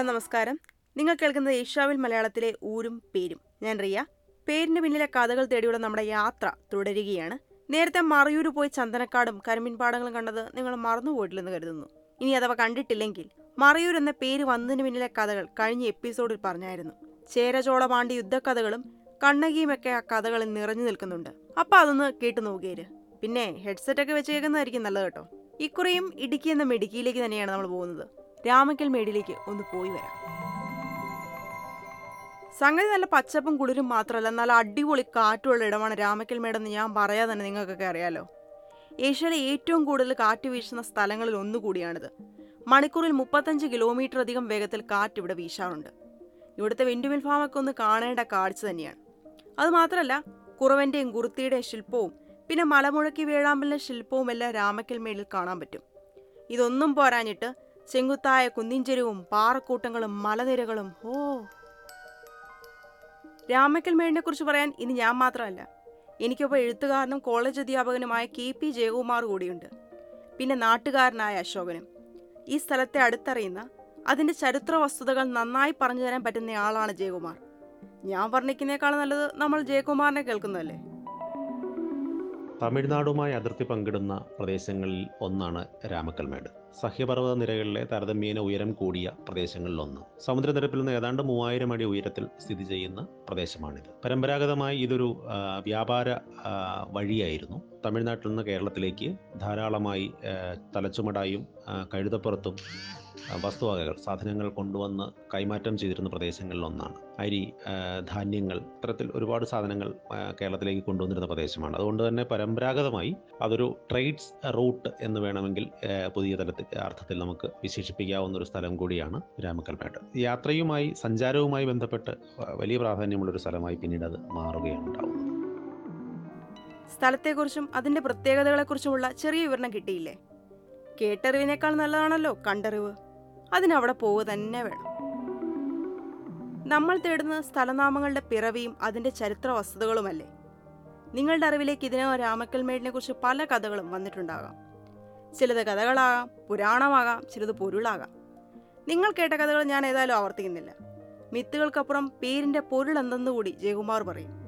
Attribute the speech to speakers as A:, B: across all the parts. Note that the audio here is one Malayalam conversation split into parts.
A: ഹലോ നമസ്കാരം. നിങ്ങൾ കേൾക്കുന്നത് ഏഷ്യാവിൽ മലയാളത്തിലെ ഊരും പേരും. ഞാൻ റിയ. പേരിന് പിന്നിലെ കഥകൾ തേടിയുള്ള നമ്മുടെ യാത്ര തുടരുകയാണ്. നേരത്തെ മറയൂര് പോയി ചന്ദനക്കാടും കരിമ്പിൻപാടങ്ങളും കണ്ടത് നിങ്ങൾ മറന്നുപോയിട്ടില്ലെന്ന് കരുതുന്നു. ഇനി അഥവാ കണ്ടിട്ടില്ലെങ്കിൽ മറയൂർ എന്ന പേര് വന്നതിന് പിന്നിലെ കഥകൾ കഴിഞ്ഞ എപ്പിസോഡിൽ പറഞ്ഞായിരുന്നു. ചേരചോളപാണ്ടി യുദ്ധക്കഥകളും കണ്ണകിയുമൊക്കെ ആ കഥകളിൽ നിറഞ്ഞു നിൽക്കുന്നുണ്ട്. അപ്പൊ അതൊന്ന് കേട്ടു നോക്കിയേര്. പിന്നെ ഹെഡ്സെറ്റ് ഒക്കെ വെച്ച് കേൾക്കുന്നതായിരിക്കും നല്ലത് കേട്ടോ. ഇക്കുറിയും ഇടുക്കി എന്ന മെഡിക്കിയിലേക്ക് തന്നെയാണ് നമ്മൾ പോകുന്നത്. രാമക്കൽ മേടിലേക്ക് ഒന്ന് പോയി വരാം. സംഗതി നല്ല പച്ചപ്പും കുളിരും മാത്രമല്ല നല്ല അടിപൊളി കാറ്റുള്ള ഇടമാണ് രാമക്കൽ മേടെന്ന് ഞാൻ പറയാതെ തന്നെ നിങ്ങൾക്കൊക്കെ അറിയാലോ. ഏഷ്യയിലെ ഏറ്റവും കൂടുതൽ കാറ്റ് വീശുന്ന സ്ഥലങ്ങളിൽ ഒന്നുകൂടിയാണിത്. മണിക്കൂറിൽ മുപ്പത്തഞ്ച് കിലോമീറ്റർ അധികം വേഗത്തിൽ കാറ്റ് ഇവിടെ വീശാറുണ്ട്. ഇവിടുത്തെ വിൻഡുമിൽ ഫാമൊക്കെ ഒന്ന് കാണേണ്ട കാഴ്ച തന്നെയാണ്. അതുമാത്രമല്ല കുറവന്റെയും കുറുത്തിയുടെയും ശില്പവും പിന്നെ മലമുഴക്കി വേഴാമ്പലിന്റെ ശില്പവും എല്ലാം രാമക്കൽ മേടിൽ കാണാൻ പറ്റും. ഇതൊന്നും പോരാഞ്ഞിട്ട് ചെങ്കുത്തായ കുന്നിഞ്ചെരുവും പാറക്കൂട്ടങ്ങളും മലനിരകളും ഓ. രാമക്കൽ മേടിനെ കുറിച്ച് പറയാൻ ഇനി ഞാൻ മാത്രമല്ല. എനിക്കൊപ്പം എഴുത്തുകാരനും കോളേജ് അധ്യാപകനുമായ കെ പി ജയകുമാർ കൂടിയുണ്ട്. പിന്നെ നാട്ടുകാരനായ അശോകനും. ഈ സ്ഥലത്തെ അടുത്തറിയുന്ന അതിന്റെ ചരിത്ര വസ്തുതകൾ നന്നായി പറഞ്ഞു തരാൻ പറ്റുന്ന ആളാണ് ജയകുമാർ. ഞാൻ വർണിക്കുന്നേക്കാൾ നല്ലത് നമ്മൾ ജയകുമാറിനെ കേൾക്കുന്നതല്ലേ?
B: തമിഴ്നാടുമായി അതിർത്തി പങ്കിടുന്ന പ്രദേശങ്ങളിൽ ഒന്നാണ് രാമക്കൽമേട്. സഹ്യപർവത നിരകളിലെ താരതമ്യേന ഉയരം കൂടിയ പ്രദേശങ്ങളിലൊന്ന്. സമുദ്രനിരപ്പിൽ നിന്ന് ഏതാണ്ട് മൂവായിരം അടി ഉയരത്തിൽ സ്ഥിതി ചെയ്യുന്ന പ്രദേശമാണിത്. പരമ്പരാഗതമായി ഇതൊരു വ്യാപാര വഴിയായിരുന്നു. തമിഴ്നാട്ടിൽ നിന്ന് കേരളത്തിലേക്ക് ധാരാളമായി തലച്ചുമടായും കഴുതപ്പുറത്തും വസ്തുവകകൾ സാധനങ്ങൾ കൊണ്ടുവന്ന് കൈമാറ്റം ചെയ്തിരുന്ന പ്രദേശങ്ങളിലൊന്നാണ്. അരി ധാന്യങ്ങൾ ഇത്തരത്തിൽ ഒരുപാട് സാധനങ്ങൾ കേരളത്തിലേക്ക് കൊണ്ടുവന്നിരുന്ന പ്രദേശമാണ്. അതുകൊണ്ട് തന്നെ പരമ്പരാഗതമായി അതൊരു ട്രേഡ്സ് റൂട്ട് എന്ന് വേണമെങ്കിൽ പുതിയ തലത്തിൽ അർത്ഥത്തിൽ നമുക്ക് വിശേഷിപ്പിക്കാവുന്ന ഒരു സ്ഥലം കൂടിയാണ് രാമക്കൽമേട് യാത്രയുമായി സഞ്ചാരവുമായി ബന്ധപ്പെട്ട് വലിയ പ്രാധാന്യമുള്ള ഒരു സ്ഥലമായി പിന്നീട് അത് മാറുകയാണ് ഉണ്ടാവുന്നത്.
A: സ്ഥലത്തെക്കുറിച്ചും അതിന്റെ പ്രത്യേകതകളെക്കുറിച്ചുമുള്ള ചെറിയ വിവരണം കിട്ടിയില്ലേ? കേട്ടറിവിനേക്കാൾ നല്ലതാണല്ലോ കണ്ടറിവ്. അതിനവിടെ പോവുക തന്നെ വേണം. നമ്മൾ തേടുന്ന സ്ഥലനാമങ്ങളുടെ പിറവിയും അതിന്റെ ചരിത്ര വസ്തുതകളുമല്ലേ നിങ്ങളുടെ അറിവിലേക്ക് ഇതിനകം രാമക്കൽമേടിനെ കുറിച്ച് പല കഥകളും വന്നിട്ടുണ്ടാകാം. ചിലത് കഥകളാകാം പുരാണമാകാം ചിലത് പൊരുളാകാം. നിങ്ങൾ കേട്ട കഥകൾ ഞാൻ ഏതായാലും ആവർത്തിക്കുന്നില്ല. മിത്തുകൾക്കപ്പുറം പേരിന്റെ പൊരുൾ എന്തെന്നുകൂടി ജയകുമാർ പറയും.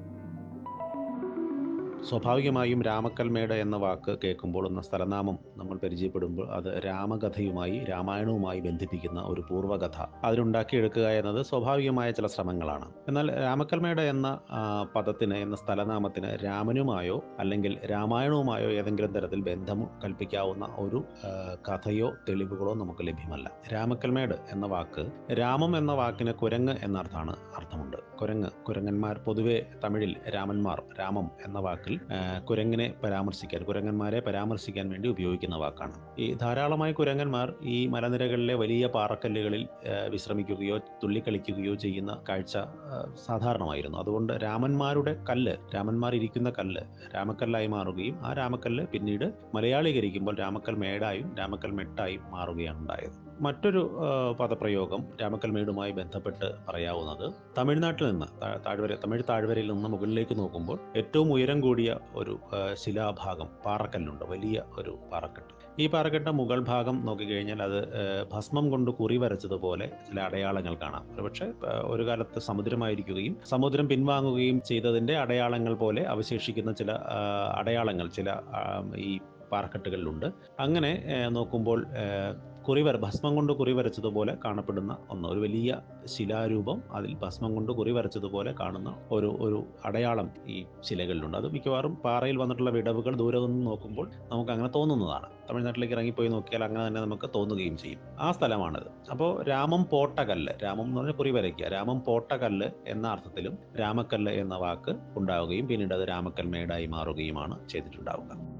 B: സ്വാഭാവികമായും രാമക്കൽമേട് എന്ന വാക്ക് കേൾക്കുമ്പോൾ എന്ന സ്ഥലനാമം നമ്മൾ പരിചയപ്പെടുമ്പോൾ അത് രാമകഥയുമായി രാമായണവുമായി ബന്ധിപ്പിക്കുന്ന ഒരു പൂർവകഥ. അതിനുണ്ടാക്കിയെടുക്കുക എന്നത് സ്വാഭാവികമായ ചില ശ്രമങ്ങളാണ്. എന്നാൽ രാമക്കൽമേട് എന്ന പദത്തിന് എന്ന സ്ഥലനാമത്തിന് രാമനുമായോ അല്ലെങ്കിൽ രാമായണവുമായോ ഏതെങ്കിലും തരത്തിൽ ബന്ധം കൽപ്പിക്കാവുന്ന ഒരു കഥയോ തെളിവുകളോ നമുക്ക് ലഭ്യമല്ല. രാമക്കൽമേട് എന്ന വാക്ക് രാമം എന്ന വാക്കിന് കുരങ്ങ് എന്നർത്ഥമാണ് അർത്ഥമുണ്ട്. കുരങ്ങ് കുരങ്ങന്മാർ പൊതുവെ തമിഴിൽ രാമന്മാർ രാമം എന്ന വാക്കിൽ ആ, കുരങ്ങനെ പരാമർശിക്കാൻ കുരങ്ങന്മാരെ പരാമർശിക്കാൻ വേണ്ടി ഉപയോഗിക്കുന്ന വാക്കാണ്. ഈ ധാരാളമായി കുരങ്ങന്മാർ ഈ മലനിരകളിലെ വലിയ പാറക്കല്ലുകളിൽ വിശ്രമിക്കുകയോ തുള്ളിക്കളിക്കുകയോ ചെയ്യുന്ന കാഴ്ച സാധാരണമായിരുന്നു. അതുകൊണ്ട് രാമന്മാരുടെ കല്ല് രാമന്മാർ ഇരിക്കുന്ന കല്ല് രാമക്കല്ലായി മാറുകയും ആ രാമക്കല്ല് പിന്നീട് മലയാളീകരിക്കുമ്പോൾ രാമക്കൽ മേടായും രാമക്കൽ മെട്ടായും മാറുകയാണ് ഉണ്ടായത്. മറ്റൊരു പദപ്രയോഗം രാമക്കൽമേടുമായി ബന്ധപ്പെട്ട് പറയാവുന്നത് തമിഴ്നാട്ടിൽ നിന്ന് താഴ്വര തമിഴ് താഴ്വരയിൽ നിന്ന് മുകളിലേക്ക് നോക്കുമ്പോൾ ഏറ്റവും ഉയരം കൂടിയ ഒരു ശിലാഭാഗം പാറക്കല്ലുണ്ട്. വലിയ ഒരു പാറക്കെട്ട്. ഈ പാറക്കെട്ട മുകൾ ഭാഗം നോക്കിക്കഴിഞ്ഞാൽ അത് ഭസ്മം കൊണ്ട് കുറി വരച്ചതുപോലെ ചില അടയാളങ്ങൾ കാണാം. ഒരുപക്ഷെ ഒരു കാലത്ത് സമുദ്രമായിരിക്കുകയും സമുദ്രം പിൻവാങ്ങുകയും ചെയ്തതിന്റെ അടയാളങ്ങൾ പോലെ അവശേഷിക്കുന്ന ചില അടയാളങ്ങൾ ചില ഈ പാറക്കെട്ടുകളിലുണ്ട്. അങ്ങനെ നോക്കുമ്പോൾ കുറിവര ഭസ്മം കൊണ്ട് കുറി വരച്ചതുപോലെ കാണപ്പെടുന്ന ഒന്ന് ഒരു വലിയ ശിലാരൂപം അതിൽ ഭസ്മം കൊണ്ട് കുറി വരച്ചതുപോലെ കാണുന്ന ഒരു ഒരു അടയാളം ഈ ശിലകളിലുണ്ട്. അത് മിക്കവാറും പാറയിൽ വന്നിട്ടുള്ള വിടവുകൾ ദൂരെ നിന്ന് നോക്കുമ്പോൾ നമുക്ക് അങ്ങനെ തോന്നുന്നതാണ്. തമിഴ്നാട്ടിലേക്ക് ഇറങ്ങിപ്പോയി നോക്കിയാൽ അങ്ങനെ തന്നെ നമുക്ക് തോന്നുകയും ചെയ്യും. ആ സ്ഥലമാണിത്. അപ്പോൾ രാമം പോട്ടകല്ല് രാമം എന്ന് പറഞ്ഞാൽ കുറി വരയ്ക്കുക രാമം പോട്ടകല്ല് എന്ന അർത്ഥത്തിലും രാമക്കല്ല് എന്ന വാക്ക് ഉണ്ടാവുകയും പിന്നീട് അത് രാമക്കൽമേടായി മാറുകയുമാണ് ചെയ്തിട്ടുണ്ടാവുക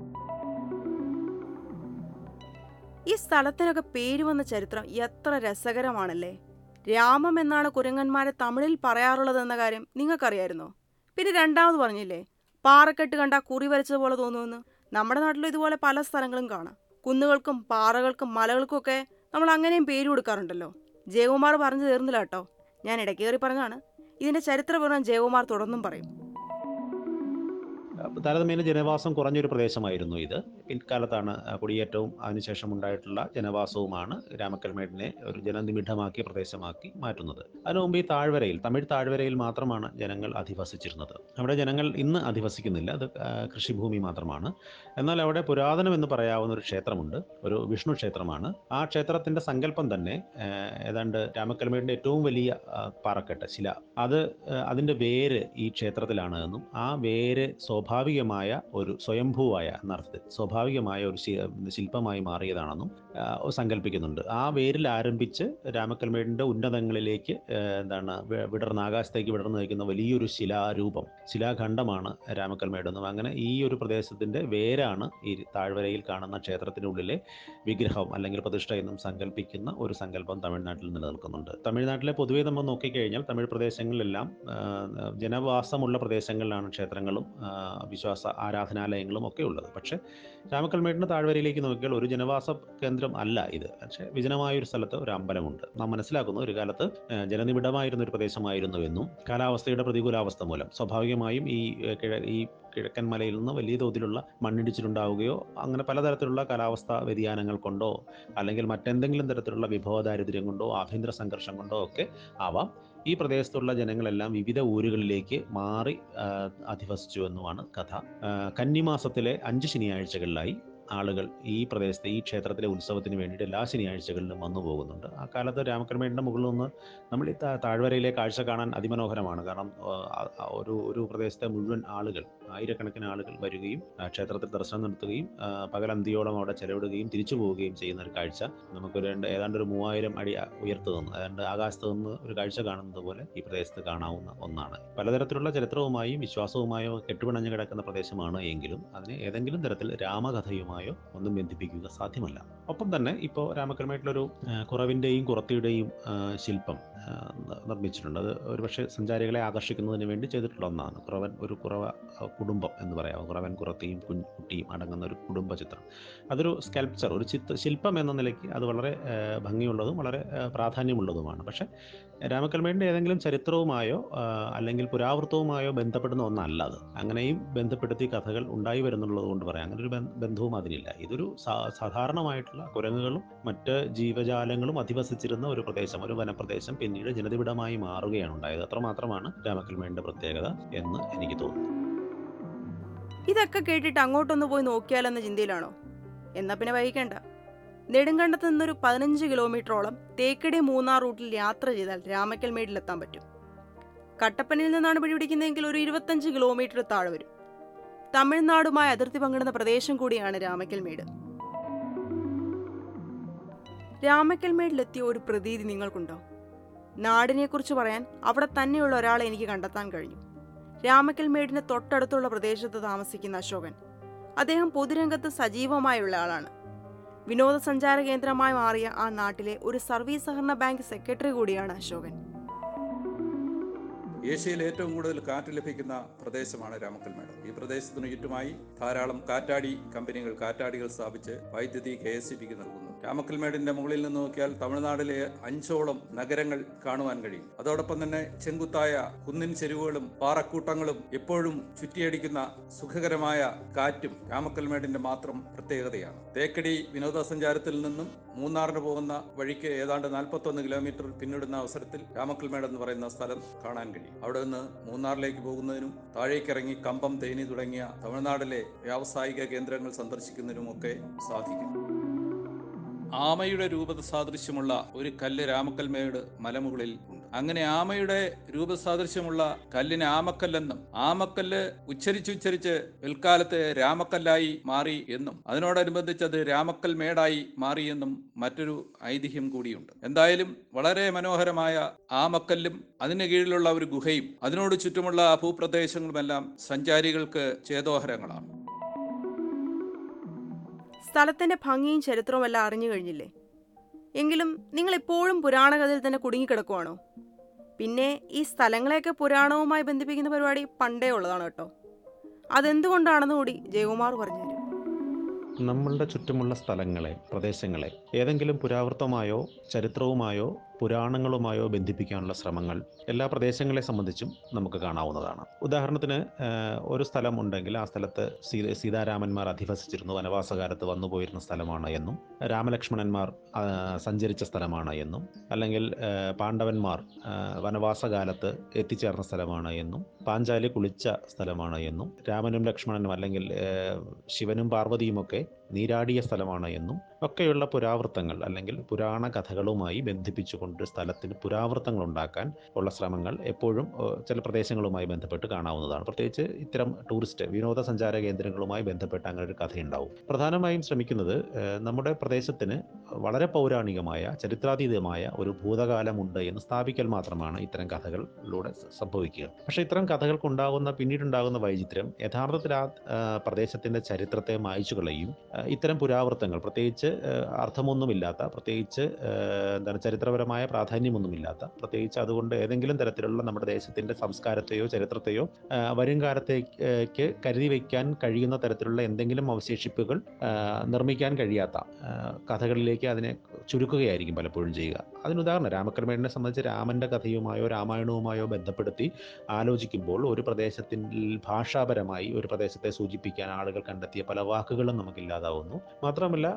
A: ഈ സ്ഥലത്തിനൊക്കെ പേര് വന്ന ചരിത്രം എത്ര രസകരമാണല്ലേ? രാമം എന്നാണ് കുരങ്ങന്മാരെ തമിഴിൽ പറയാറുള്ളത് എന്ന കാര്യം നിങ്ങൾക്കറിയായിരുന്നോ? പിന്നെ രണ്ടാമത് പറഞ്ഞില്ലേ പാറക്കെട്ട് കണ്ട കുറി വരച്ചത് പോലെ തോന്നുമെന്ന്? നമ്മുടെ നാട്ടിലും ഇതുപോലെ പല സ്ഥലങ്ങളും കാണാം. കുന്നുകൾക്കും പാറകൾക്കും മലകൾക്കും ഒക്കെ നമ്മൾ അങ്ങനെയും പേര് കൊടുക്കാറുണ്ടല്ലോ. ജയകുമാർ പറഞ്ഞു തീർന്നില്ല കേട്ടോ. ഞാൻ ഇടയ്ക്ക് കയറി പറഞ്ഞാണ് ഇതിന്റെ ചരിത്രപൂർവം ജയകുമാർ തുടർന്നും പറയും.
B: താരതമ്യേന ജനവാസം കുറഞ്ഞൊരു പ്രദേശമായിരുന്നു ഇത്. പിൽക്കാലത്താണ് കുടിയേറ്റവും അതിനുശേഷം ഉണ്ടായിട്ടുള്ള ജനവാസവുമാണ് രാമക്കൽമേടിനെ ഒരു ജനനിബിഡമാക്കിയ പ്രദേശമാക്കി മാറ്റുന്നത്. അതിനു മുമ്പ് ഈ താഴ്വരയിൽ തമിഴ് താഴ്വരയിൽ മാത്രമാണ് ജനങ്ങൾ അധിവസിച്ചിരുന്നത്. അവിടെ ജനങ്ങൾ ഇന്ന് അധിവസിക്കുന്നില്ല. അത് കൃഷിഭൂമി മാത്രമാണ്. എന്നാൽ അവിടെ പുരാതനം എന്ന് പറയാവുന്ന ഒരു ക്ഷേത്രമുണ്ട്. ഒരു വിഷ്ണു ക്ഷേത്രമാണ്. ആ ക്ഷേത്രത്തിന്റെ സങ്കല്പം തന്നെ ഏതാണ്ട് രാമക്കൽമേടിന്റെ ഏറ്റവും വലിയ പാറക്കെട്ട് ശില. അത് അതിന്റെ വേര് ഈ ക്ഷേത്രത്തിലാണ് എന്നും ആ വേര് സ്വാഭാവികമായ ഒരു സ്വയംഭൂവായ എന്നർത്ഥത്തിൽ സ്വാഭാവികമായ ഒരു ശില്പമായി മാറിയതാണെന്നും സങ്കല്പിക്കുന്നുണ്ട് ആ വേരിൽ ആരംഭിച്ച് രാമക്കൽമേടിന്റെ ഉന്നതങ്ങളിലേക്ക് എന്താണ് വിടർന്ന ആകാശത്തേക്ക് വിടർന്ന് നിൽക്കുന്ന വലിയൊരു ശിലാരൂപം ശിലാഖണ്ഡമാണ് രാമക്കൽമേടെന്നും അങ്ങനെ ഈ ഒരു പ്രദേശത്തിന്റെ വേരാണ് ഈ താഴ്വരയിൽ കാണുന്ന ക്ഷേത്രത്തിനുള്ളിലെ വിഗ്രഹം അല്ലെങ്കിൽ പ്രതിഷ്ഠ എന്നും സങ്കല്പിക്കുന്ന ഒരു സങ്കല്പം തമിഴ്നാട്ടിൽ നിലനിൽക്കുന്നുണ്ട്. തമിഴ്നാട്ടിലെ പൊതുവെ നമ്മൾ നോക്കിക്കഴിഞ്ഞാൽ തമിഴ് പ്രദേശങ്ങളിലെല്ലാം ജനവാസമുള്ള പ്രദേശങ്ങളിലാണ് ക്ഷേത്രങ്ങളും വിശ്വാസ ആരാധനാലയങ്ങളും ഒക്കെ ഉള്ളത്. പക്ഷേ രാമക്കൽമേടിന്റെ താഴ്വരയിലേക്ക് നോക്കിയാൽ ഒരു ജനവാസ കേന്ദ്രം അല്ല ഇത്. പക്ഷേ വിജനമായ ഒരു സ്ഥലത്ത് ഒരു അമ്പലമുണ്ട്. നാം മനസ്സിലാക്കുന്നു ഒരു കാലത്ത് ജലനിബിഡമായിരുന്ന ഒരു പ്രദേശമായിരുന്നു എന്നും കാലാവസ്ഥയുടെ പ്രതികൂലാവസ്ഥ മൂലം. സ്വാഭാവികമായും ഈ ഈ കിഴക്കൻ മലയിൽ നിന്ന് വലിയ തോതിലുള്ള മണ്ണിടിച്ചിലുണ്ടാവുകയോ അങ്ങനെ പലതരത്തിലുള്ള കാലാവസ്ഥ വ്യതിയാനങ്ങൾ കൊണ്ടോ അല്ലെങ്കിൽ മറ്റെന്തെങ്കിലും തരത്തിലുള്ള വിഭവ ദാരിദ്ര്യം കൊണ്ടോ ആഭ്യന്തര സംഘർഷം കൊണ്ടോ ഒക്കെ ആവാം. ഈ പ്രദേശത്തുള്ള ജനങ്ങളെല്ലാം വിവിധ ഊരുകളിലേക്ക് മാറി അധിവസിച്ചു എന്നുമാണ് കഥ. കന്നിമാസത്തിലെ അഞ്ച് ശനിയാഴ്ചകളിലായി ആളുകൾ ഈ പ്രദേശത്തെ ഈ ക്ഷേത്രത്തിലെ ഉത്സവത്തിന് വേണ്ടിയിട്ട് എല്ലാ ശനിയാഴ്ചകളിലും വന്നു പോകുന്നുണ്ട്. ആ കാലത്ത് രാമക്രമേണിന്റെ മുകളിൽ നിന്ന് നമ്മൾ ഈ താഴ്വരയിലെ കാഴ്ച കാണാൻ അതിമനോഹരമാണ്. കാരണം ഒരു ഒരു പ്രദേശത്തെ മുഴുവൻ ആളുകൾ ആയിരക്കണക്കിന് ആളുകൾ വരികയും ക്ഷേത്രത്തിൽ ദർശനം നടത്തുകയും പകലന്തിയോളം അവിടെ ചെലവിടുകയും തിരിച്ചു പോവുകയും ചെയ്യുന്ന ഒരു കാഴ്ച നമുക്കൊരു ഏതാണ്ട് ഒരു മൂവായിരം അടി ഉയർത്തു നിന്ന് ഏതാണ്ട് ആകാശത്ത് നിന്ന് ഒരു കാഴ്ച കാണുന്നത് പോലെ ഈ പ്രദേശത്ത് കാണാവുന്ന ഒന്നാണ്. പലതരത്തിലുള്ള ചരിത്രവുമായും വിശ്വാസവുമായോ കെട്ടുപിണഞ്ഞു കിടക്കുന്ന പ്രദേശമാണ് എങ്കിലും അതിന് ഏതെങ്കിലും തരത്തിൽ രാമകഥയുമായോ ഒന്നും ബന്ധിപ്പിക്കുക സാധ്യമല്ല. ഒപ്പം തന്നെ ഇപ്പോൾ രാമക്രമായിട്ടുള്ളൊരു കുറവിന്റെയും കുറത്തിയുടെയും ശില്പം നിർമ്മിച്ചിട്ടുണ്ട്. അത് ഒരുപക്ഷെ സഞ്ചാരികളെ ആകർഷിക്കുന്നതിന് വേണ്ടി ചെയ്തിട്ടുള്ള ഒന്നാണ്. കുറവൻ ഒരു കുറവ കുടുംബം എന്ന് പറയാം. കുറവൻ കുറത്തിയും കുട്ടിയും അടങ്ങുന്ന ഒരു കുടുംബ ചിത്രം. അതൊരു സ്കൽപ്ചർ ഒരു ചിത്ര ശില്പം എന്ന നിലയ്ക്ക് അത് വളരെ ഭംഗിയുള്ളതും വളരെ പ്രാധാന്യമുള്ളതുമാണ്. പക്ഷേ രാമക്കൽമേടിന്റെ ഏതെങ്കിലും ചരിത്രവുമായോ അല്ലെങ്കിൽ പുരാവൃത്തവുമായോ ബന്ധപ്പെടുന്ന ഒന്നല്ല അത്. അങ്ങനെയും ബന്ധപ്പെടുത്തി കഥകൾ ഉണ്ടായി വരുന്നുള്ളത് കൊണ്ട് പറയാം. അങ്ങനെ ഒരു ബന്ധവും അതിനില്ല ഇതൊരു സാധാരണമായിട്ടുള്ള കുരങ്ങുകളും മറ്റ് ജീവജാലങ്ങളും അധിവസിച്ചിരുന്ന ഒരു പ്രദേശം ഒരു വനപ്രദേശം പിന്നീട് ജനതിവിടമായി മാറുകയാണ് ഉണ്ടായത്. അത്രമാത്രമാണ് രാമക്കൽമേടിന്റെ പ്രത്യേകത എന്ന് എനിക്ക് തോന്നുന്നു.
A: ഇതൊക്കെ കേട്ടിട്ട് അങ്ങോട്ടൊന്ന് പോയി നോക്കിയാലെന്ന ചിന്തയിലാണോ? എന്നാ പിന്നെ വഹിക്കേണ്ട നെടുങ്കണ്ടത്ത് നിന്നൊരു പതിനഞ്ച് കിലോമീറ്ററോളം തേക്കടി മൂന്നാർ റൂട്ടിൽ യാത്ര ചെയ്താൽ രാമക്കൽമേടിലെത്താൻ പറ്റും. കട്ടപ്പനയിൽ നിന്നാണ് പിടിപിടിക്കുന്നതെങ്കിൽ ഒരു ഇരുപത്തഞ്ച് കിലോമീറ്റർ താഴെ വരും. തമിഴ്നാടുമായി അതിർത്തി പങ്കിടുന്ന പ്രദേശം കൂടിയാണ് രാമക്കൽമേട് രാമക്കൽമേടിലെത്തിയ ഒരു പ്രതീതി നിങ്ങൾക്കുണ്ടോ? നാടിനെക്കുറിച്ച് പറയാൻ അവിടെ തന്നെയുള്ള ഒരാളെ എനിക്ക് കണ്ടെത്താൻ കഴിഞ്ഞു. രാമക്കൽമേടിന് തൊട്ടടുത്തുള്ള പ്രദേശത്ത് താമസിക്കുന്ന അശോകൻ. അദ്ദേഹം പൊതുരംഗത്ത് സജീവമായുള്ള ആളാണ്. വിനോദസഞ്ചാര കേന്ദ്രമായി മാറിയ ആ നാട്ടിലെ ഒരു സർവീസ് സഹകരണ ബാങ്ക് സെക്രട്ടറി കൂടിയാണ് അശോകൻ.
C: ഏഷ്യയിൽ ഏറ്റവും കൂടുതൽ കാറ്റ് ലഭിക്കുന്ന പ്രദേശമാണ് രാമക്കൽമേട് ഈ പ്രദേശത്തിന് ചുറ്റുമായി ധാരാളം കാറ്റാടി കമ്പനികൾ കാറ്റാടികൾ സ്ഥാപിച്ച് വൈദ്യുതി കെ എസ് നൽകുന്നു രാമക്കൽമേടിന്റെ മുകളിൽ നിന്ന് നോക്കിയാൽ തമിഴ്നാടിലെ അഞ്ചോളം നഗരങ്ങൾ കാണുവാൻ കഴിയും. അതോടൊപ്പം തന്നെ ചെങ്കുത്തായ കുന്നിൻ ചെരുവുകളും പാറക്കൂട്ടങ്ങളും എപ്പോഴും ചുറ്റിയടിക്കുന്ന സുഖകരമായ കാറ്റും രാമക്കൽമേടിന്റെ മാത്രം പ്രത്യേകതയാണ്. തേക്കടി വിനോദസഞ്ചാരത്തിൽ നിന്നും മൂന്നാറിന് പോകുന്ന വഴിക്ക് ഏതാണ്ട് നാൽപ്പത്തൊന്ന് കിലോമീറ്റർ പിന്നിടുന്ന അവസരത്തിൽ രാമക്കൽമേട് എന്ന് പറയുന്ന സ്ഥലം കാണാൻ കഴിയും. അവിടെ നിന്ന് മൂന്നാറിലേക്ക് പോകുന്നതിനും താഴേക്കിറങ്ങി കമ്പം തേനി തുടങ്ങിയ തമിഴ്നാടിലെ വ്യാവസായിക കേന്ദ്രങ്ങൾ സന്ദർശിക്കുന്നതിനും ഒക്കെ സാധിക്കും. ആമയുടെ രൂപസാദൃശ്യമുള്ള ഒരു കല്ല് രാമക്കൽമേട് മലമുകളിൽ ഉണ്ട്. അങ്ങനെ ആമയുടെ രൂപസാദൃശ്യമുള്ള കല്ലിന് ആമക്കല്ലെന്നും ആമക്കല്ല് ഉച്ചരിച്ചുച്ചരിച്ച് പിൽക്കാലത്ത് രാമക്കല്ലായി മാറി എന്നും അതിനോടനുബന്ധിച്ച് അത് രാമക്കൽ മേടായി മാറിയെന്നും മറ്റൊരു ഐതിഹ്യം കൂടിയുണ്ട്. എന്തായാലും വളരെ മനോഹരമായ ആമക്കല്ലും അതിന് കീഴിലുള്ള ഒരു ഗുഹയും അതിനോട് ചുറ്റുമുള്ള ഭൂപ്രദേശങ്ങളുമെല്ലാം സഞ്ചാരികൾക്ക് ചേതോഹരങ്ങളാണ്.
A: സ്ഥലത്തിന്റെ ഭംഗിയും ചരിത്രവും എല്ലാം അറിഞ്ഞു കഴിഞ്ഞില്ലേ? എങ്കിലും നിങ്ങൾ ഇപ്പോഴും പുരാണകഥയിൽ തന്നെ കുടുങ്ങിക്കിടക്കുവാണോ? പിന്നെ ഈ സ്ഥലങ്ങളെയൊക്കെ പുരാണവുമായി ബന്ധിപ്പിക്കുന്ന പരിപാടി പണ്ടേ ഉള്ളതാണ് കേട്ടോ. അതെന്തുകൊണ്ടാണെന്ന് കൂടി ജയകുമാർ പറഞ്ഞു
B: നമ്മളുടെ ചുറ്റുമുള്ള സ്ഥലങ്ങളെ പ്രദേശങ്ങളെ ഏതെങ്കിലും പുരാവൃത്തമായോ ചരിത്രവുമായോ പുരാണങ്ങളുമായോ ബന്ധിപ്പിക്കാനുള്ള ശ്രമങ്ങൾ എല്ലാ പ്രദേശങ്ങളെ സംബന്ധിച്ചും നമുക്ക് കാണാവുന്നതാണ്. ഉദാഹരണത്തിന് ഒരു സ്ഥലം ഉണ്ടെങ്കിൽ ആ സ്ഥലത്ത് സീ സീതാരാമന്മാർ അധിവസിച്ചിരുന്നു വനവാസകാലത്ത് വന്നു പോയിരുന്ന സ്ഥലമാണ് എന്നും രാമലക്ഷ്മണന്മാർ സഞ്ചരിച്ച സ്ഥലമാണ് എന്നും അല്ലെങ്കിൽ പാണ്ഡവന്മാർ വനവാസകാലത്ത് എത്തിച്ചേർന്ന സ്ഥലമാണ് എന്നും പാഞ്ചാലി കുളിച്ച സ്ഥലമാണ് എന്നും രാമനും ലക്ഷ്മണനും അല്ലെങ്കിൽ ശിവനും പാർവതിയുമൊക്കെ നീരാടിയ സ്ഥലമാണ് എന്നും ഒക്കെയുള്ള പുരാവൃത്തങ്ങൾ അല്ലെങ്കിൽ പുരാണ കഥകളുമായി ബന്ധിപ്പിച്ചുകൊണ്ട് സ്ഥലത്തിന് പുരാവൃത്തങ്ങൾ ഉണ്ടാക്കാൻ ഉള്ള ശ്രമങ്ങൾ എപ്പോഴും ചില പ്രദേശങ്ങളുമായി ബന്ധപ്പെട്ട് കാണാവുന്നതാണ്. പ്രത്യേകിച്ച് ഇത്തരം ടൂറിസ്റ്റ് വിനോദസഞ്ചാര കേന്ദ്രങ്ങളുമായി ബന്ധപ്പെട്ട് അങ്ങനെ ഒരു കഥയുണ്ടാവും. പ്രധാനമായും ശ്രമിക്കുന്നത് നമ്മുടെ പ്രദേശത്തിന് വളരെ പൗരാണികമായ ചരിത്രാതീതമായ ഒരു ഭൂതകാലമുണ്ട് എന്ന് സ്ഥാപിക്കൽ മാത്രമാണ് ഇത്തരം കഥകളിലൂടെ സംഭവിക്കുക. പക്ഷെ ഇത്തരം കഥകൾക്കുണ്ടാകുന്ന പിന്നീടുണ്ടാകുന്ന വൈചിത്രം യഥാർത്ഥത്തിൽ ആ പ്രദേശത്തിന്റെ ചരിത്രത്തെ മായ്ച്ചു കളയും ഇത്തരം പുരാവൃത്തങ്ങൾ പ്രത്യേകിച്ച് അർത്ഥമൊന്നുമില്ലാത്ത പ്രത്യേകിച്ച് എന്താണ് ചരിത്രപരമായ പ്രാധാന്യമൊന്നുമില്ലാത്ത പ്രത്യേകിച്ച് അതുകൊണ്ട് ഏതെങ്കിലും തരത്തിലുള്ള നമ്മുടെ ദേശത്തിന്റെ സംസ്കാരത്തെയോ ചരിത്രത്തെയോ വരുംകാലത്തേക്ക് വരും കാലത്തേക്ക് കരുതി വയ്ക്കാൻ കഴിയുന്ന തരത്തിലുള്ള എന്തെങ്കിലും അവശേഷിപ്പുകൾ നിർമ്മിക്കാൻ കഴിയാത്ത കഥകളിലേക്ക് അതിനെ ചുരുക്കുകയായിരിക്കും പലപ്പോഴും ചെയ്യുക. അതിനുദാഹരണം രാമക്രമേണനെ സംബന്ധിച്ച് രാമന്റെ കഥയുമായോ രാമായണവുമായോ ബന്ധപ്പെടുത്തി ആലോചിക്കുമ്പോൾ ഒരു പ്രദേശത്തിൽ ഭാഷാപരമായി ഒരു പ്രദേശത്തെ സൂചിപ്പിക്കാൻ ആളുകൾ കണ്ടെത്തിയ പല വാക്കുകളും നമുക്കില്ലാതാവുന്നു. മാത്രമല്ല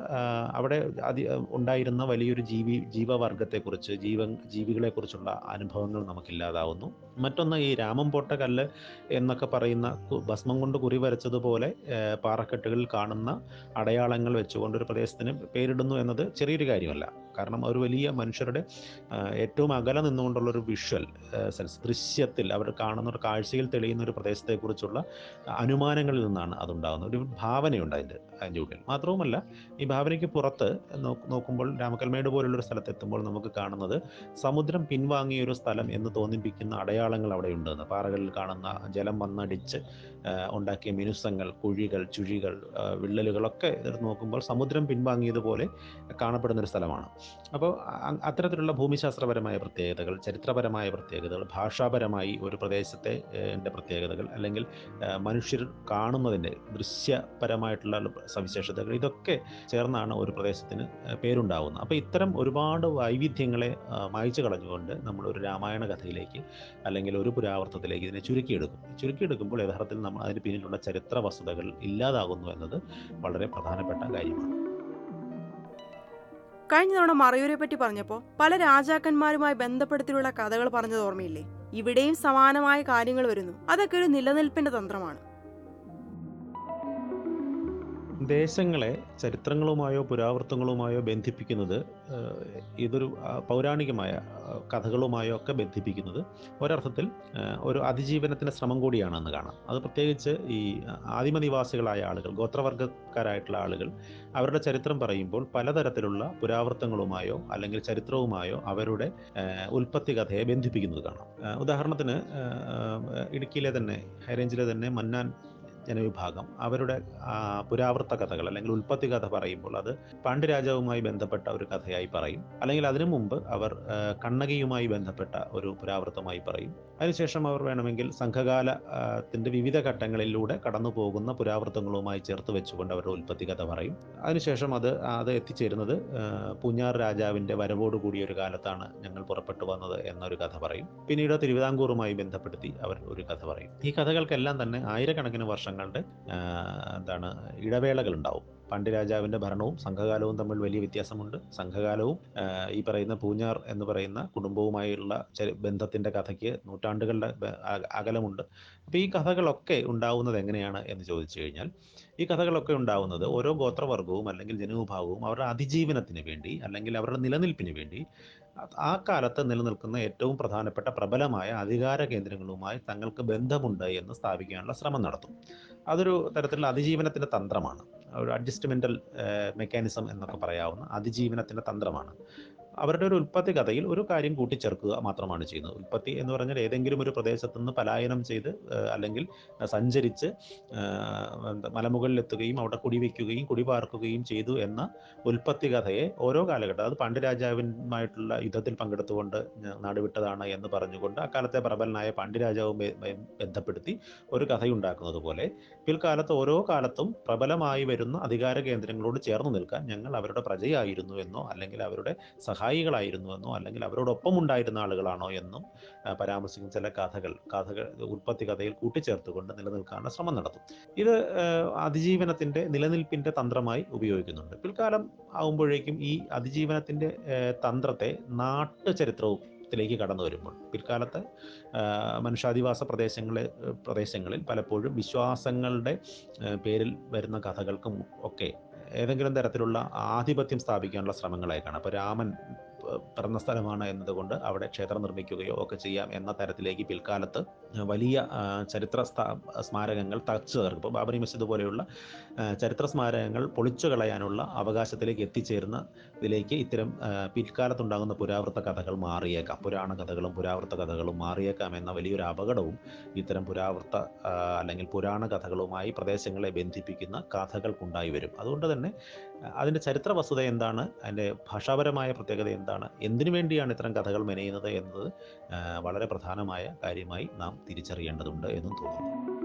B: അവിടെ അതി ഉണ്ടായിരുന്ന വലിയൊരു ജീവി ജീവവർഗത്തെക്കുറിച്ച് ജീവ ജീവികളെക്കുറിച്ചുള്ള അനുഭവങ്ങൾ നമുക്കില്ലാതാവുന്നു. മറ്റൊന്ന് ഈ രാമം പോട്ട കല്ല് എന്നൊക്കെ പറയുന്ന ഭസ്മം കൊണ്ട് കുറി വരച്ചതുപോലെ പാറക്കെട്ടുകളിൽ കാണുന്ന അടയാളങ്ങൾ വെച്ചുകൊണ്ട് ഒരു പ്രദേശത്തിന് പേരിടുന്നു എന്നത് ചെറിയൊരു കാര്യമല്ല. കാരണം ഒരു വലിയ മനുഷ്യരുടെ ഏറ്റവും അകലെ നിന്നുകൊണ്ടുള്ള ഒരു വിഷ്വൽ സെൻസ് ദൃശ്യത്തിൽ അവർ കാണുന്ന ഒരു കാഴ്ചയിൽ തെളിയുന്ന ഒരു പ്രദേശത്തെക്കുറിച്ചുള്ള അനുമാനങ്ങളിൽ നിന്നാണ് അതുണ്ടാകുന്നത്. ഒരു ഭാവനയുണ്ട് അതിന്റെ അതിന്റെ ഉള്ളിൽ. മാത്രവുമല്ല ഈ ഭാവനയ്ക്ക് പുറത്ത് നോക്കുമ്പോൾ രാമക്കൽമേട് പോലുള്ള ഒരു സ്ഥലത്തെത്തുമ്പോൾ നമുക്ക് കാണുന്നത് സമുദ്രം പിൻവാങ്ങിയ ഒരു സ്ഥലം എന്ന് തോന്നിപ്പിക്കുന്ന അടയാളങ്ങൾ അവിടെ ഉണ്ടെന്ന് പാറകളിൽ കാണുന്ന ജലം വന്നടിച്ച് ഉണ്ടാക്കിയ മിനുസങ്ങൾ കുഴികൾ ചുഴികൾ വിള്ളലുകളൊക്കെ നോക്കുമ്പോൾ സമുദ്രം പിൻവാങ്ങിയതുപോലെ കാണപ്പെടുന്ന ഒരു സ്ഥലമാണ്. അപ്പോൾ അത്തരത്തിലുള്ള ഭൂമിശാസ്ത്രപരമായ പ്രത്യേകതകൾ ചരിത്രപരമായ പ്രത്യേകതകൾ ഭാഷാപരമായി ഒരു പ്രദേശത്തെ എന്റെ പ്രത്യേകതകൾ അല്ലെങ്കിൽ മനുഷ്യർ കാണുന്നതിന്റെ ദൃശ്യപരമായിട്ടുള്ള സവിശേഷതകൾ ഇതൊക്കെ ചേർന്നാണ് ഒരു പ്രദേശത്തിന് പേരുണ്ടാവുന്നത്. അപ്പോൾ ഇത്തരം ഒരുപാട് വൈവിധ്യങ്ങളെ മായ്ച്ചു കളഞ്ഞുകൊണ്ട് നമ്മൾ ഒരു രാമായണ കഥയിലേക്ക് അല്ലെങ്കിൽ ഒരു പുരാവർത്തത്തിലേക്ക് ഇതിനെ ചുരുക്കിയെടുക്കും. ചുരുക്കിയെടുക്കുമ്പോൾ യഥാർത്ഥത്തിൽ നമ്മൾ അതിന് പിന്നിലുള്ള ചരിത്ര വസ്തുതകൾ ഇല്ലാതാകുന്നു എന്നത് വളരെ പ്രധാനപ്പെട്ട കാര്യമാണ്.
A: കഴിഞ്ഞ തവണ മറയൂരെ പറ്റി പറഞ്ഞപ്പോൾ പല രാജാക്കന്മാരുമായി ബന്ധപ്പെടുത്തിയുള്ള കഥകൾ പറഞ്ഞത് ഓർമ്മയില്ലേ? ഇവിടെയും സമാനമായ കാര്യങ്ങൾ വരുന്നു. അതൊക്കെ ഒരു നിലനിൽപ്പിന്റെ തന്ത്രമാണ്.
B: ദേശങ്ങളെ ചരിത്രങ്ങളുമായോ പുരാവൃത്തങ്ങളുമായോ ബന്ധിപ്പിക്കുന്നത് ഇതൊരു പൗരാണികമായ കഥകളുമായോ ഒക്കെ ബന്ധിപ്പിക്കുന്നത് ഒരർത്ഥത്തിൽ ഒരു അതിജീവനത്തിന്റെ ശ്രമം കൂടിയാണെന്ന് കാണാം. അത് പ്രത്യേകിച്ച് ഈ ആദിമനിവാസികളായ ആളുകൾ ഗോത്രവർഗക്കാരായിട്ടുള്ള ആളുകൾ അവരുടെ ചരിത്രം പറയുമ്പോൾ പലതരത്തിലുള്ള പുരാവൃത്തങ്ങളുമായോ അല്ലെങ്കിൽ ചരിത്രവുമായോ അവരുടെ ഉൽപ്പത്തി കഥയെ ബന്ധിപ്പിക്കുന്നത് കാണാം. ഉദാഹരണത്തിന് ഇടുക്കിയിലെ തന്നെ ഹൈറേഞ്ചിലെ തന്നെ മന്നാൻ ജനവിഭാഗം അവരുടെ പുരാവൃത്ത കഥകൾ അല്ലെങ്കിൽ ഉൽപ്പത്തി കഥ പറയുമ്പോൾ അത് പാണ്ഡ്യരാജാവുമായി ബന്ധപ്പെട്ട ഒരു കഥയായി പറയും. അല്ലെങ്കിൽ അതിനു മുമ്പ് അവർ കണ്ണകിയുമായി ബന്ധപ്പെട്ട ഒരു പുരാവൃത്തമായി പറയും. അതിനുശേഷം അവർ വേണമെങ്കിൽ സംഘകാലത്തിന്റെ വിവിധ ഘട്ടങ്ങളിലൂടെ കടന്നു പോകുന്ന പുരാവൃത്തങ്ങളുമായി ചേർത്ത് വെച്ചുകൊണ്ട് അവരുടെ ഉൽപ്പത്തി കഥ പറയും. അതിനുശേഷം അത് അത് എത്തിച്ചേരുന്നത് പൂഞ്ഞാർ രാജാവിന്റെ വരവോട് കൂടിയ ഒരു കാലത്താണ് ഞങ്ങൾ പുറപ്പെട്ടു വന്നത് എന്നൊരു കഥ പറയും. പിന്നീട് തിരുവിതാംകൂറുമായി ബന്ധപ്പെടുത്തി അവർ ഒരു കഥ പറയും. ഈ കഥകൾക്കെല്ലാം തന്നെ ആയിരക്കണക്കിന് വർഷങ്ങളുടെ ആ, എന്താണ് ഇടവേളകൾ ഉണ്ടാവും പാണ്ഡ്യരാജാവിന്റെ ഭരണവും സംഘകാലവും തമ്മിൽ വലിയ വ്യത്യാസമുണ്ട്. സംഘകാലവും ഈ പറയുന്ന പൂഞ്ഞാർ എന്ന് പറയുന്ന കുടുംബവുമായുള്ള ബന്ധത്തിന്റെ കഥയ്ക്ക് നൂറ്റാണ്ടുകളുടെ അകലമുണ്ട്. അപ്പോൾ ഈ കഥകളൊക്കെ ഉണ്ടാവുന്നത് എങ്ങനെയാണ് എന്ന് ചോദിച്ചു കഴിഞ്ഞാൽ ഈ കഥകളൊക്കെ ഉണ്ടാവുന്നത് ഓരോ ഗോത്രവർഗവും അല്ലെങ്കിൽ ജനവിഭാഗവും അവരുടെ അതിജീവനത്തിന് വേണ്ടി അല്ലെങ്കിൽ അവരുടെ നിലനിൽപ്പിന് വേണ്ടി ആ- കാലത്ത് നിലനിൽക്കുന്ന ഏറ്റവും പ്രധാനപ്പെട്ട പ്രബലമായ അധികാര കേന്ദ്രങ്ങളുമായി തങ്ങൾക്ക് ബന്ധമുണ്ട് എന്ന് സ്ഥാപിക്കാനുള്ള ശ്രമം നടത്തും. അതൊരു തരത്തിലുള്ള അതിജീവനത്തിന്റെ തന്ത്രമാണ്. ഒരു അഡ്ജസ്റ്റ്മെന്റൽ മെക്കാനിസം എന്നൊക്കെ പറയാവുന്ന അതിജീവനത്തിന്റെ തന്ത്രമാണ്. അവരുടെ ഒരു ഉൽപ്പത്തി കഥയിൽ ഒരു കാര്യം കൂട്ടിച്ചേർക്കുക മാത്രമാണ് ചെയ്യുന്നത്. ഉൽപ്പത്തി എന്ന് പറഞ്ഞാൽ ഏതെങ്കിലും ഒരു പ്രദേശത്തുനിന്ന് പലായനം ചെയ്ത് അല്ലെങ്കിൽ സഞ്ചരിച്ച് മലമുകളിലെത്തുകയും അവിടെ കുടിവെക്കുകയും കുടിപാർക്കുകയും ചെയ്തു എന്ന ഉൽപ്പത്തി കഥയെ ഓരോ കാലഘട്ടം അത് പാണ്ഡ്യരാജാവിനുമായിട്ടുള്ള യുദ്ധത്തിൽ പങ്കെടുത്തുകൊണ്ട് നാടുവിട്ടതാണ് എന്ന് പറഞ്ഞുകൊണ്ട് അക്കാലത്തെ പ്രബലനായ പാണ്ഡ്യരാജാവുമായി ബന്ധപ്പെടുത്തി ഒരു കഥയുണ്ടാക്കുന്നത് പോലെ പിൽക്കാലത്ത് ഓരോ കാലത്തും പ്രബലമായി വരുന്ന അധികാര കേന്ദ്രങ്ങളോട് ചേർന്ന് നിൽക്കാൻ ഞങ്ങൾ അവരുടെ പ്രജയായിരുന്നു എന്നോ അല്ലെങ്കിൽ അവരുടെ സഹായ സഹായികളായിരുന്നുവെന്നോ അല്ലെങ്കിൽ അവരോടൊപ്പം ഉണ്ടായിരുന്ന ആളുകളാണോ എന്നും പരാമർശിക്കുന്ന ചില കഥകൾ കഥകൾ ഉൽപ്പത്തി കഥയിൽ കൂട്ടിച്ചേർത്തുകൊണ്ട് നിലനിൽക്കാനുള്ള ശ്രമം നടത്തും. ഇത് അതിജീവനത്തിന്റെ നിലനിൽപ്പിന്റെ തന്ത്രമായി ഉപയോഗിക്കുന്നുണ്ട്. പിൽക്കാലം ആകുമ്പോഴേക്കും ഈ അതിജീവനത്തിന്റെ തന്ത്രത്തെ നാട്ടുചരിത്രവും ത്തിലേക്ക് കടന്നു വരുമ്പോൾ പിൽക്കാലത്ത് മനുഷ്യാധിവാസ പ്രദേശങ്ങളെ പ്രദേശങ്ങളിൽ പലപ്പോഴും വിശ്വാസങ്ങളുടെ പേരിൽ വരുന്ന കഥകൾക്കും ഒക്കെ ഏതെങ്കിലും തരത്തിലുള്ള ആധിപത്യം സ്ഥാപിക്കാനുള്ള ശ്രമങ്ങളായിക്കാണ് അപ്പോൾ രാമൻ പിറന്ന സ്ഥലമാണ് എന്നതുകൊണ്ട് അവിടെ ക്ഷേത്രം നിർമ്മിക്കുകയോ ഒക്കെ ചെയ്യാം എന്ന തരത്തിലേക്ക് പിൽക്കാലത്ത് വലിയ ചരിത്ര സ്മാരകങ്ങൾ തച്ചു തീർക്കും. ഇപ്പോൾ ബാബരി മസ്ജിദ് പോലെയുള്ള ചരിത്ര സ്മാരകങ്ങൾ പൊളിച്ചു കളയാനുള്ള അവകാശത്തിലേക്ക് എത്തിച്ചേരുന്ന ഇതിലേക്ക് ഇത്തരം പിൽക്കാലത്തുണ്ടാകുന്ന പുരാവൃത്ത കഥകൾ മാറിയേക്കാം. പുരാണ കഥകളും പുരാവൃത്ത കഥകളും മാറിയേക്കാം എന്ന വലിയൊരു അപകടവും ഇത്തരം പുരാവൃത്ത അല്ലെങ്കിൽ പുരാണ കഥകളുമായി പ്രദേശങ്ങളെ ബന്ധിപ്പിക്കുന്ന കഥകൾക്കുണ്ടായി വരും. അതുകൊണ്ട് തന്നെ അതിന്റെ ചരിത്ര വസ്തുത എന്താണ്? അതിന്റെ ഭാഷാപരമായ പ്രത്യേകത എന്താണ്? എന്തിനു വേണ്ടിയാണ് ഇത്തരം കഥകൾ മെനയുന്നത് എന്നത് വളരെ പ്രധാനമായ കാര്യമായി നാം തിരിച്ചറിയേണ്ടതുണ്ട് എന്നും തോന്നുന്നു.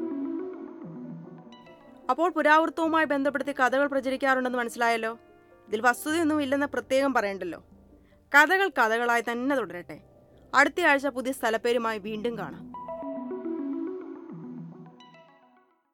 A: അപ്പോൾ പുരാവൃത്തവുമായി ബന്ധപ്പെടുത്തി കഥകൾ പ്രചരിക്കാറുണ്ടെന്ന് മനസ്സിലായല്ലോ? ഇതിൽ വസ്തുതയൊന്നും ഇല്ലെന്ന് പ്രത്യേകം പറയണ്ടല്ലോ? കഥകൾ കഥകളായി തന്നെ തുടരട്ടെ. അടുത്ത ആഴ്ച പുതിയ സ്ഥലപ്പേരുമായി വീണ്ടും കാണാം.